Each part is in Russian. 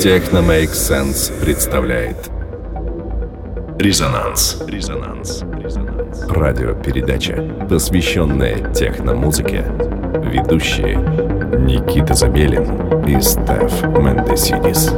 Техно Make Sense представляет Резонанс. Резонанс. Резонанс. Радиопередача, посвященная техномузыке. Ведущие Никита Забелин и Стеф Мендесидис.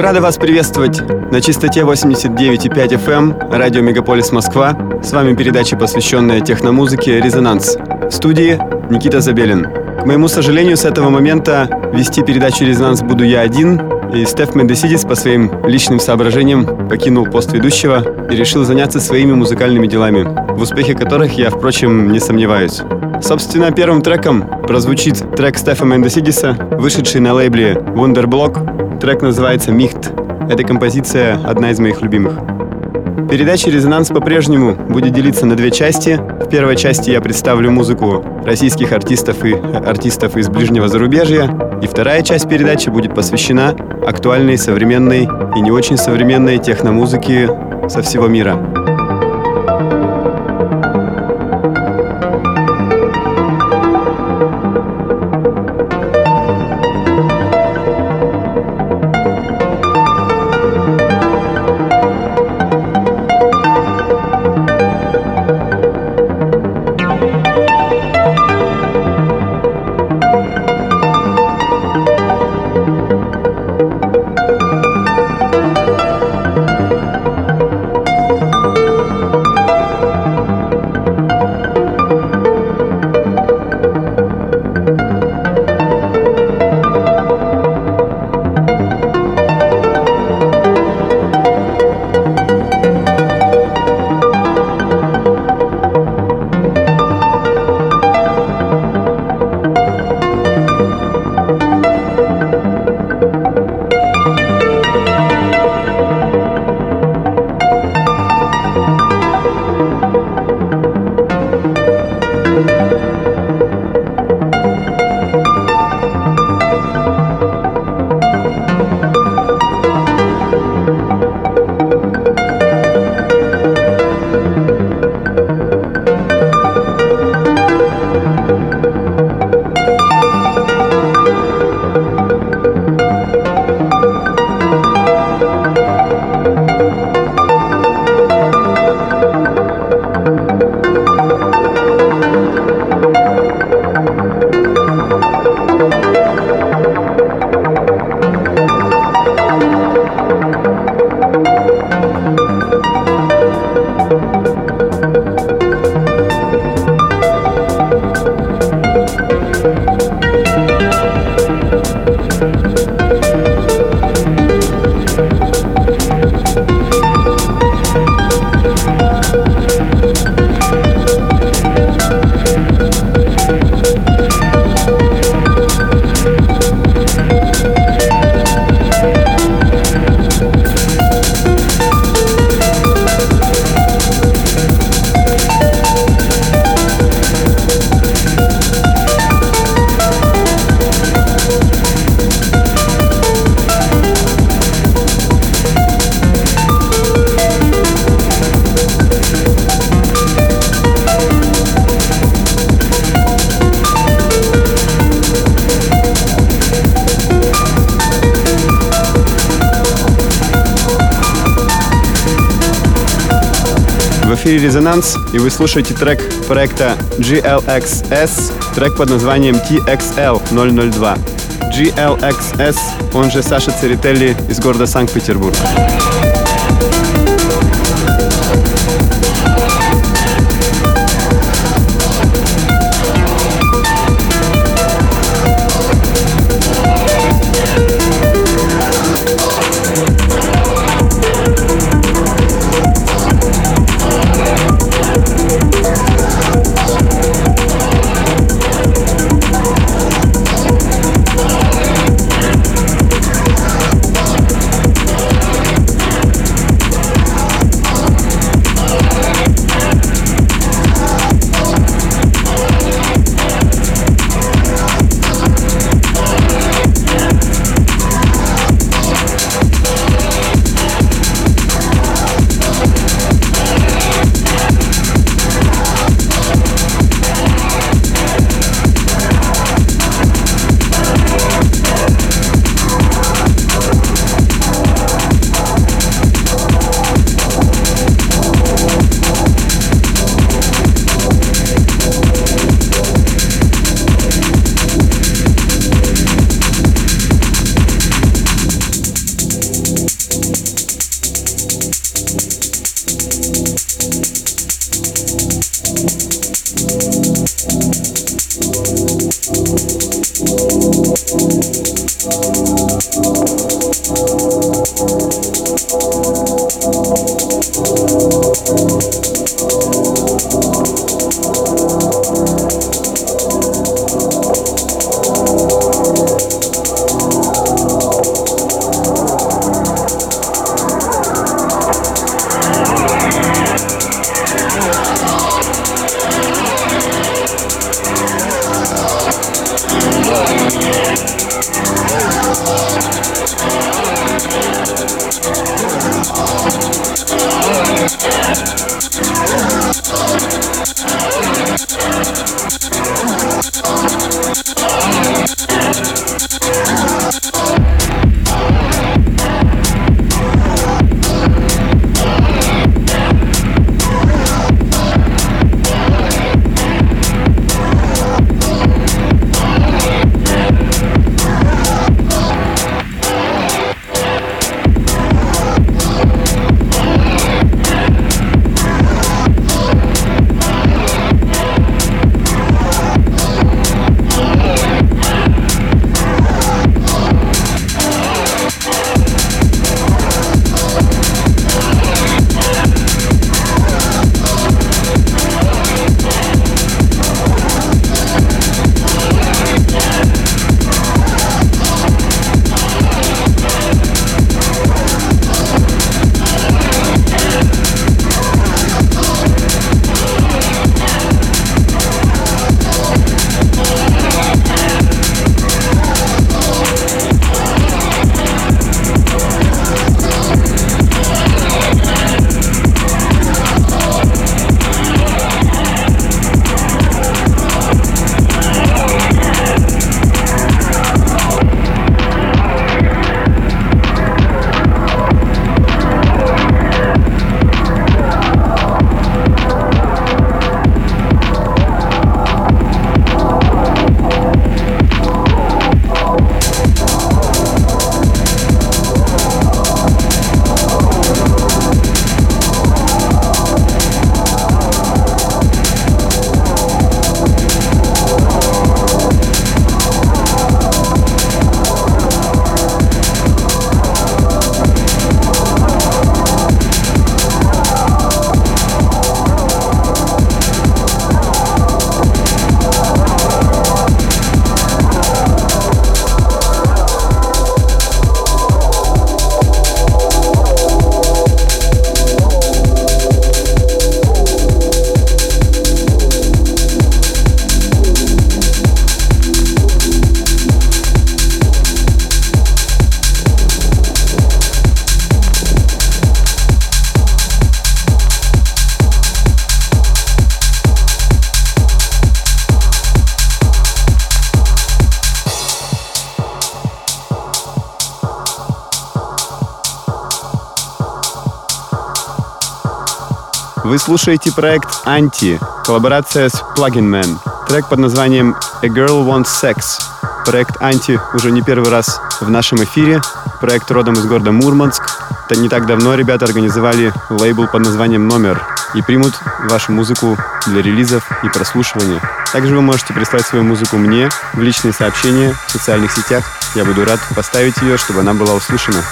Мы рады вас приветствовать на частоте 89,5 FM, эм, радио Мегаполис Москва. С вами передача, посвященная техномузыке «Резонанс». В студии Никита Забелин. К моему сожалению, с этого момента вести передачу «Резонанс» буду я один, и Стеф Мендесидис по своим личным соображениям покинул пост ведущего и решил заняться своими музыкальными делами, в успехе которых я, впрочем, не сомневаюсь. Собственно, первым треком прозвучит трек Стефа Мендесидиса, вышедший на лейбле Wonderblock Трек называется «Михт». Эта композиция одна из моих любимых. Передача «Резонанс» по-прежнему будет делиться на две части. В первой части я представлю музыку российских артистов и артистов из ближнего зарубежья. И вторая часть передачи будет посвящена актуальной, современной и не очень современной техномузыке со всего мира. Эфире «Резонанс», и вы слушаете трек проекта GLXS, трек под названием TXL002. GLXS, он же Саша Церетелли из города Санкт-Петербург. Вы слушаете проект «Анти», коллаборация с Plugin Man. Трек под названием «A Girl Wants Sex». Проект «Анти» уже не первый раз в нашем эфире. Проект родом из города Мурманск. Не так давно ребята организовали лейбл под названием «Номер» и примут вашу музыку для релизов и прослушивания. Также вы можете прислать свою музыку мне в личные сообщения в социальных сетях. Я буду рад поставить ее, чтобы она была услышана.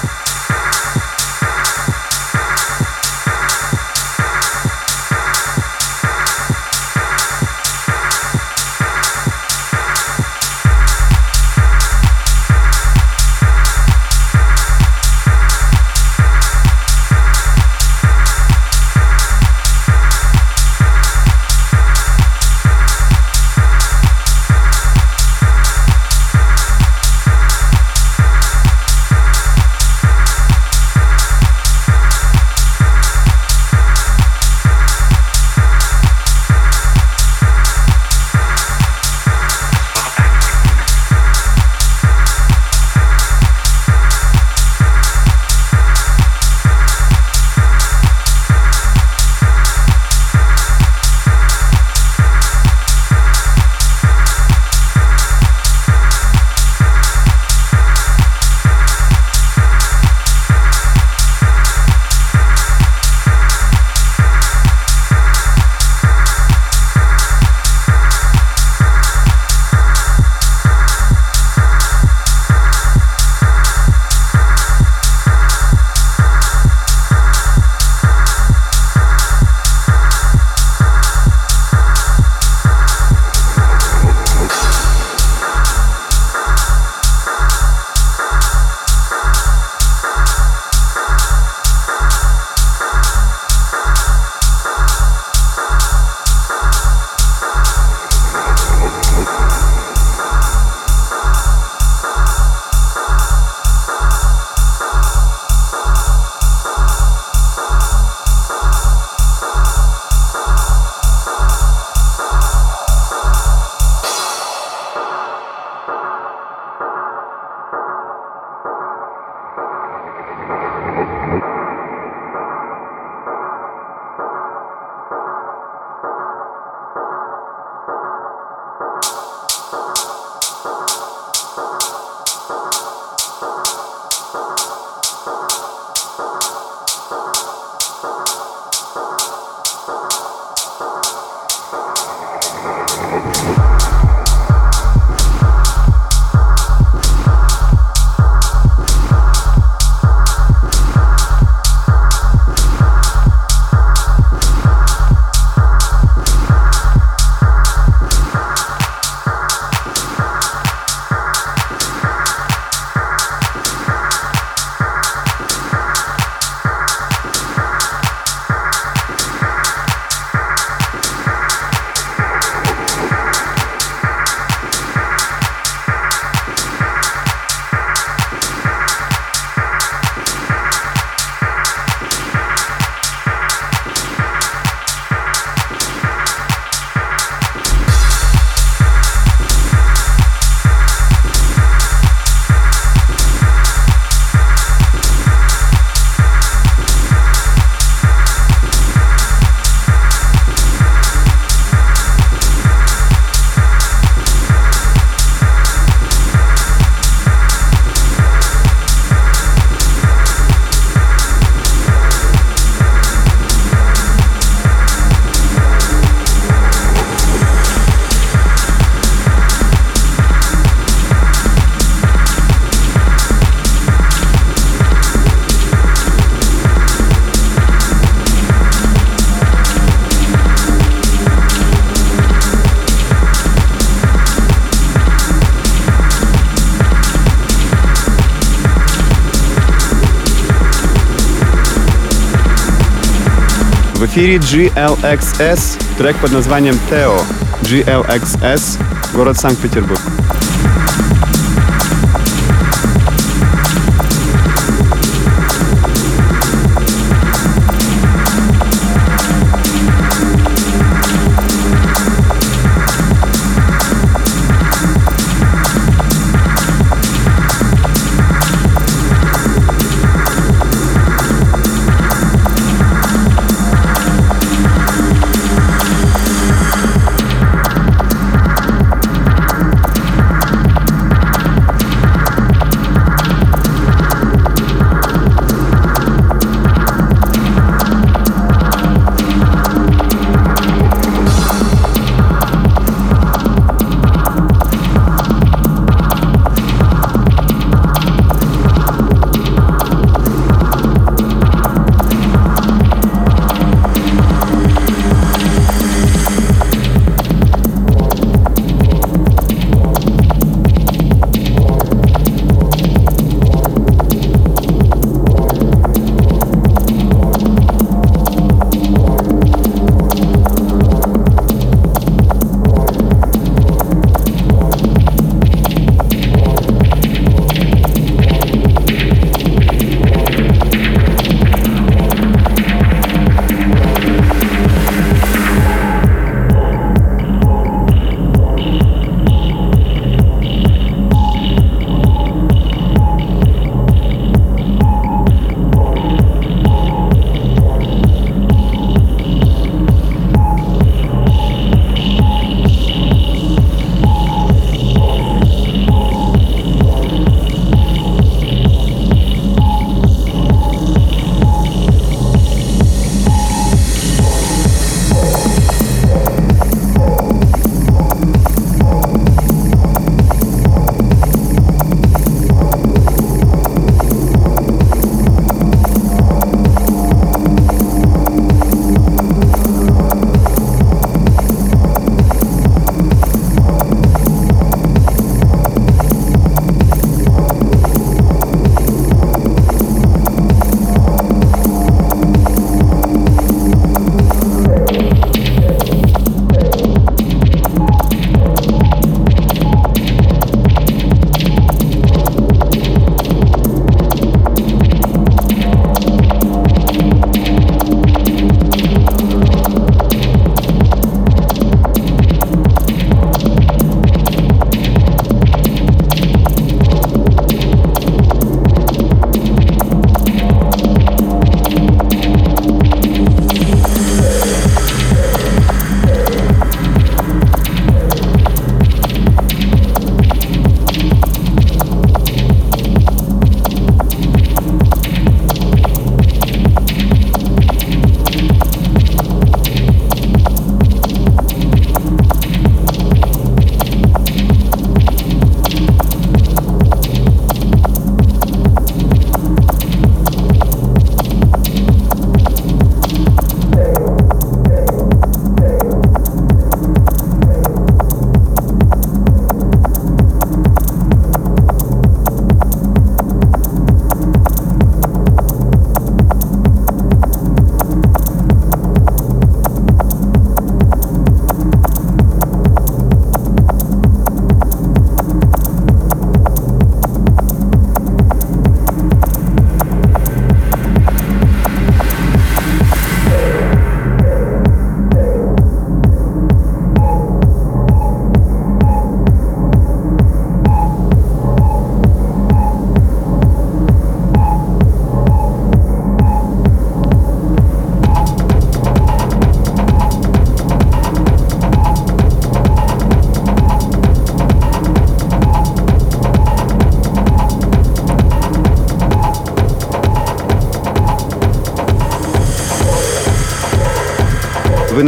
Эфире GLXS, трек под названием Theo. GLXS, город Санкт-Петербург.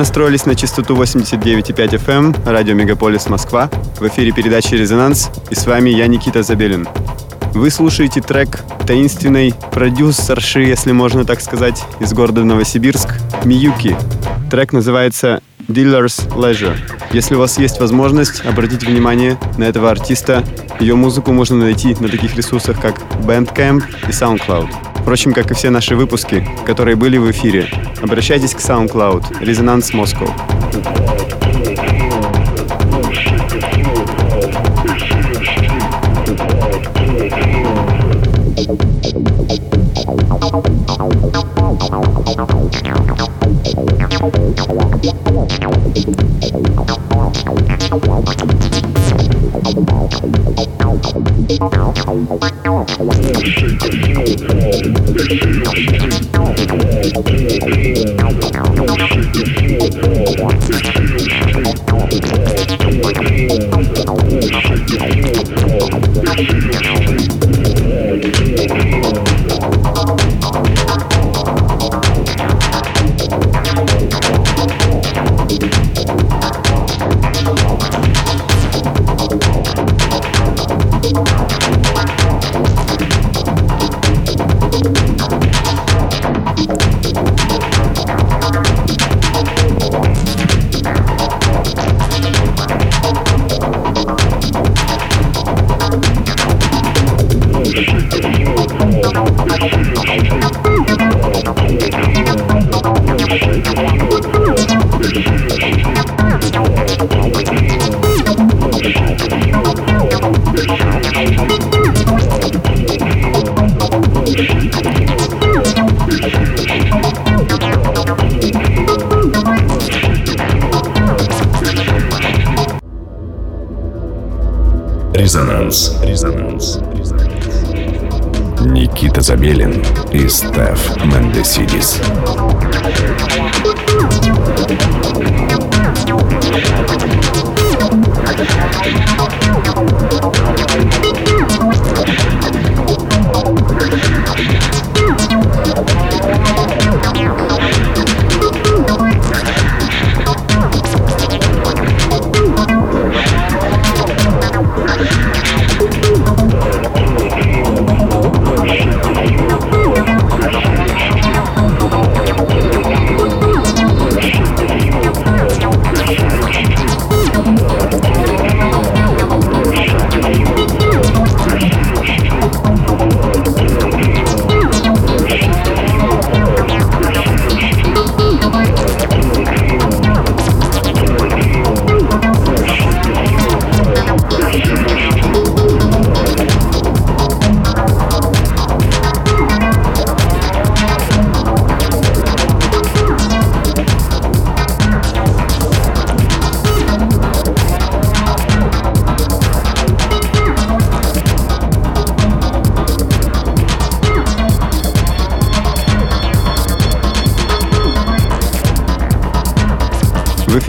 Настроились на частоту 89,5 FM, эм, радио Мегаполис Москва. В эфире передачи «Резонанс» и с вами я, Никита Забелин. Вы слушаете трек таинственной продюсерши, если можно так сказать, из города Новосибирск, Миюки. Трек называется Dealer's Leisure. Если у вас есть возможность, обратите внимание на этого артиста. Ее музыку можно найти на таких ресурсах, как Bandcamp и SoundCloud. Впрочем, как и все наши выпуски, которые были в эфире. Обращайтесь к SoundCloud, Resonance Moscow. Резонанс.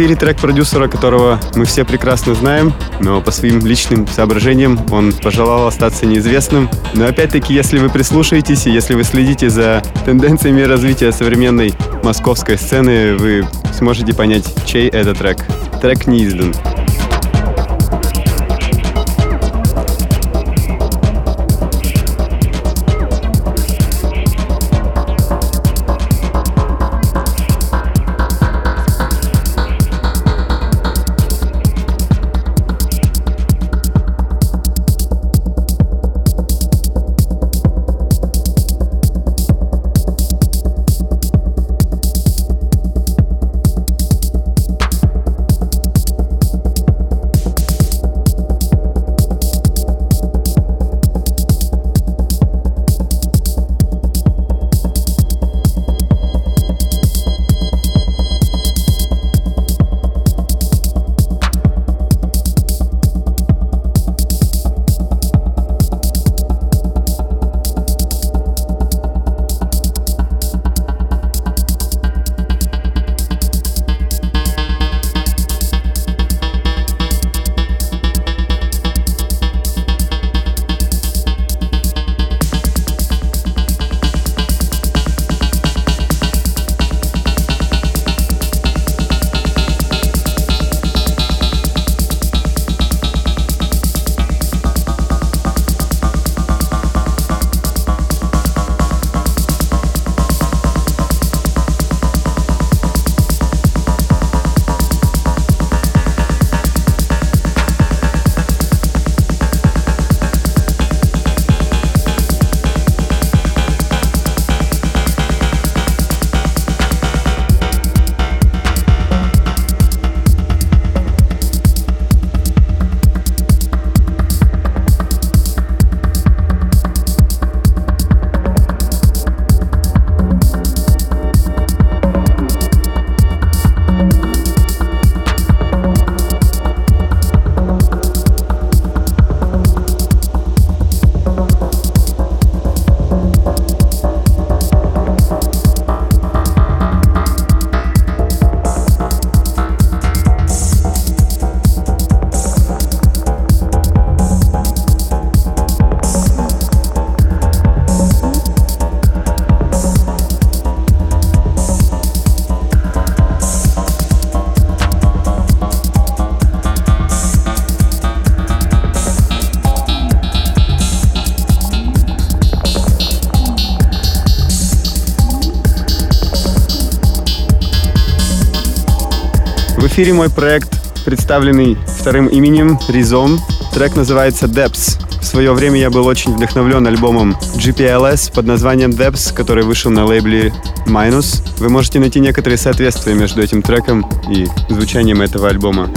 Эфире трек продюсера, которого мы все прекрасно знаем, но по своим личным соображениям он пожелал остаться неизвестным. Но опять-таки, если вы прислушаетесь и если вы следите за тенденциями развития современной московской сцены, вы сможете понять, чей это трек. Трек не издан. Эфире мой проект, представленный вторым именем Ризом. Трек называется Depths. В свое время я был очень вдохновлен альбомом GPLS под названием Depths, который вышел на лейбле Minus. Вы можете найти некоторые соответствия между этим треком и звучанием этого альбома.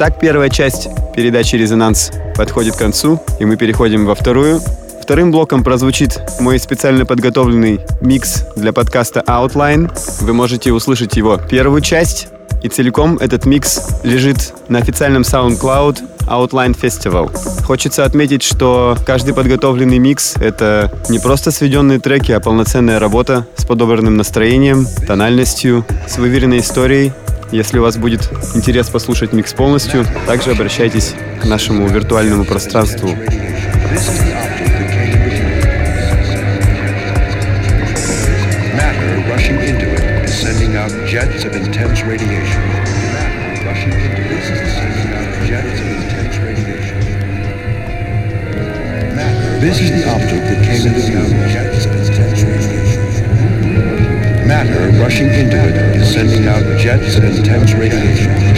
Итак, первая часть передачи «Резонанс» подходит к концу, и мы переходим во вторую. Вторым блоком прозвучит мой специально подготовленный микс для подкаста Outline. Вы можете услышать его первую часть, и целиком этот микс лежит на официальном SoundCloud Outline Festival. Хочется отметить, что каждый подготовленный микс — это не просто сведенные треки, а полноценная работа с подобранным настроением, тональностью, с выверенной историей если у вас будет интерес послушать микс полностью, также обращайтесь к нашему виртуальному пространству. This is jets as intense radiation.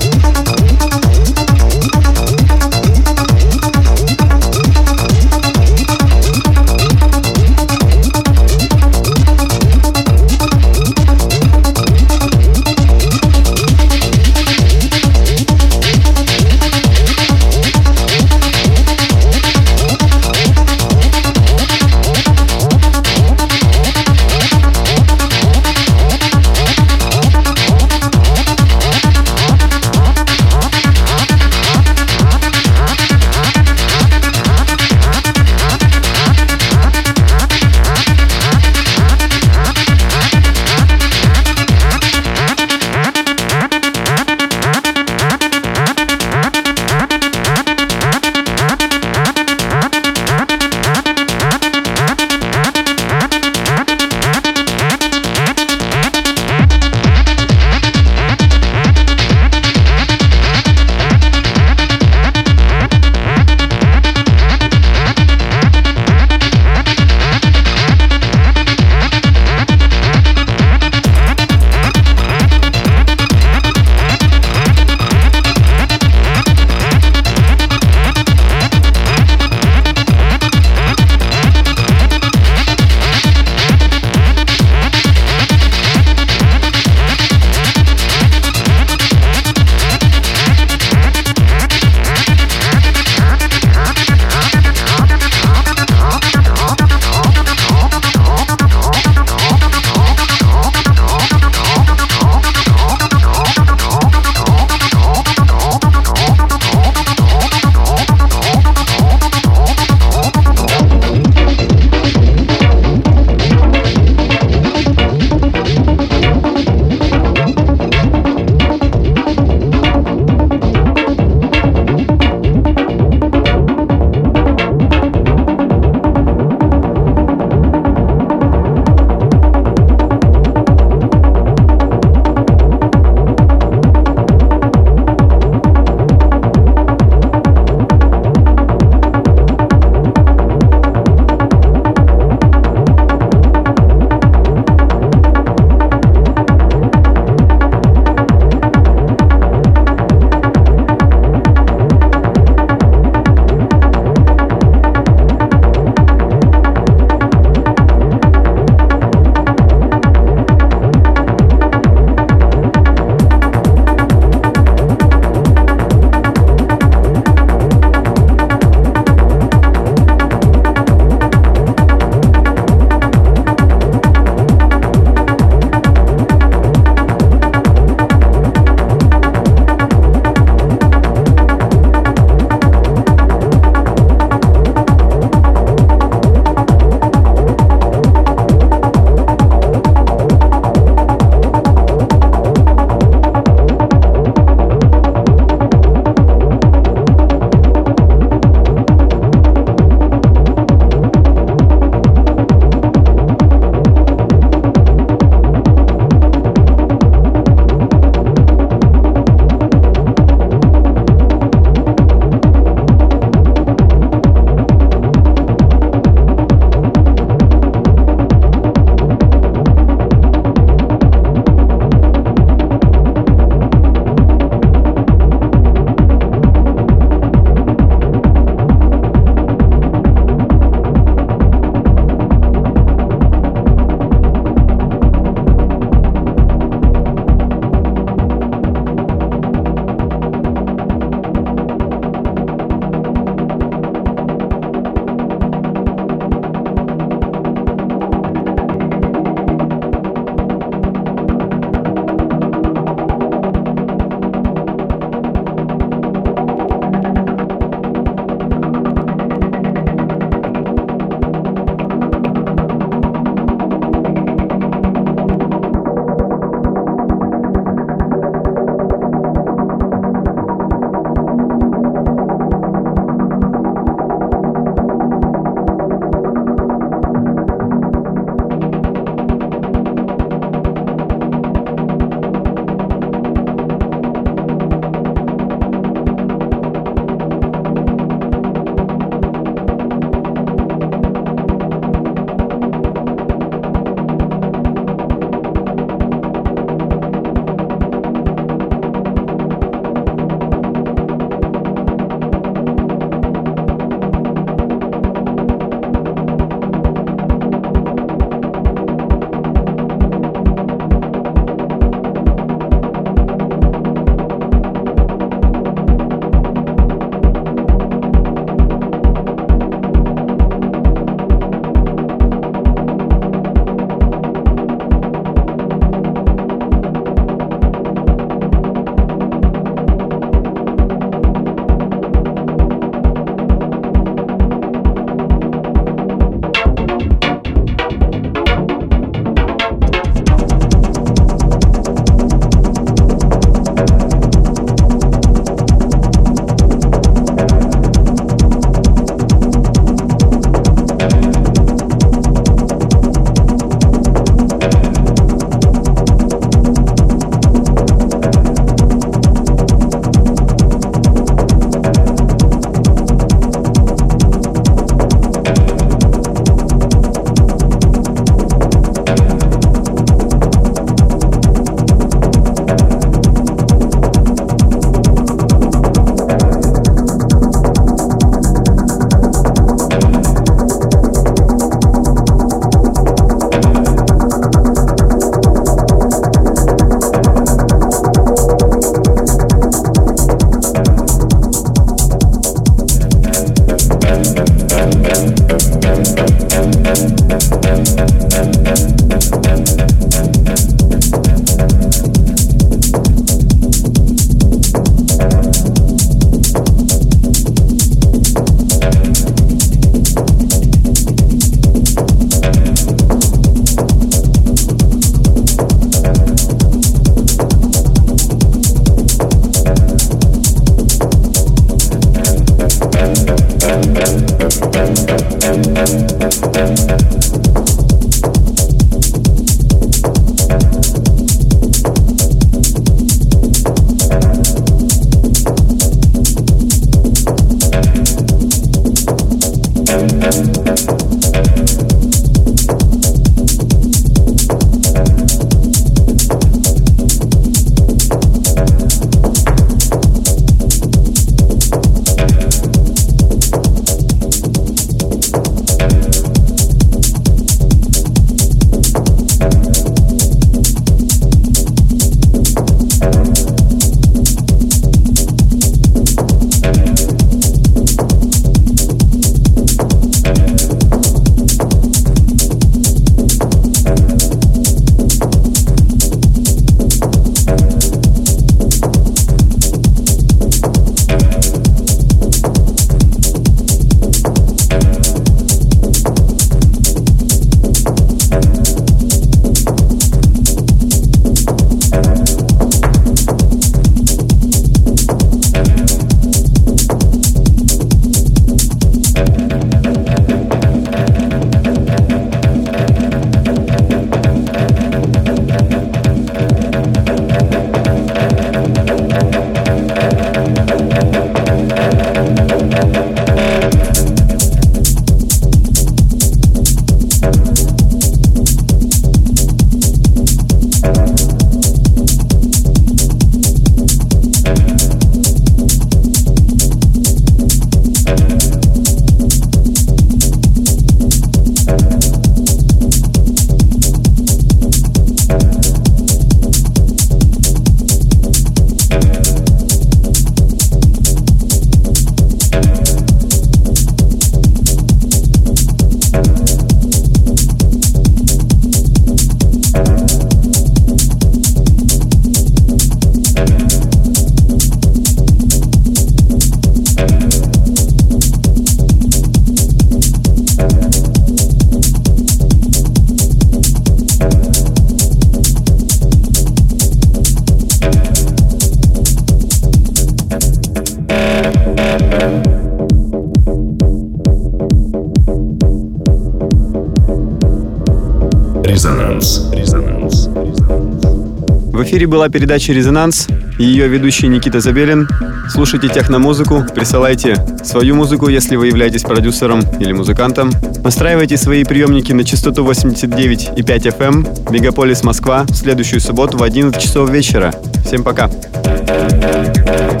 Была передача «Резонанс» ее ведущий Никита Забелин. Слушайте техномузыку, присылайте свою музыку, если вы являетесь продюсером или музыкантом. Настраивайте свои приемники на частоту 89,5 FM эм. Мегаполис Москва в следующую субботу в 11 часов вечера. Всем пока! Пока.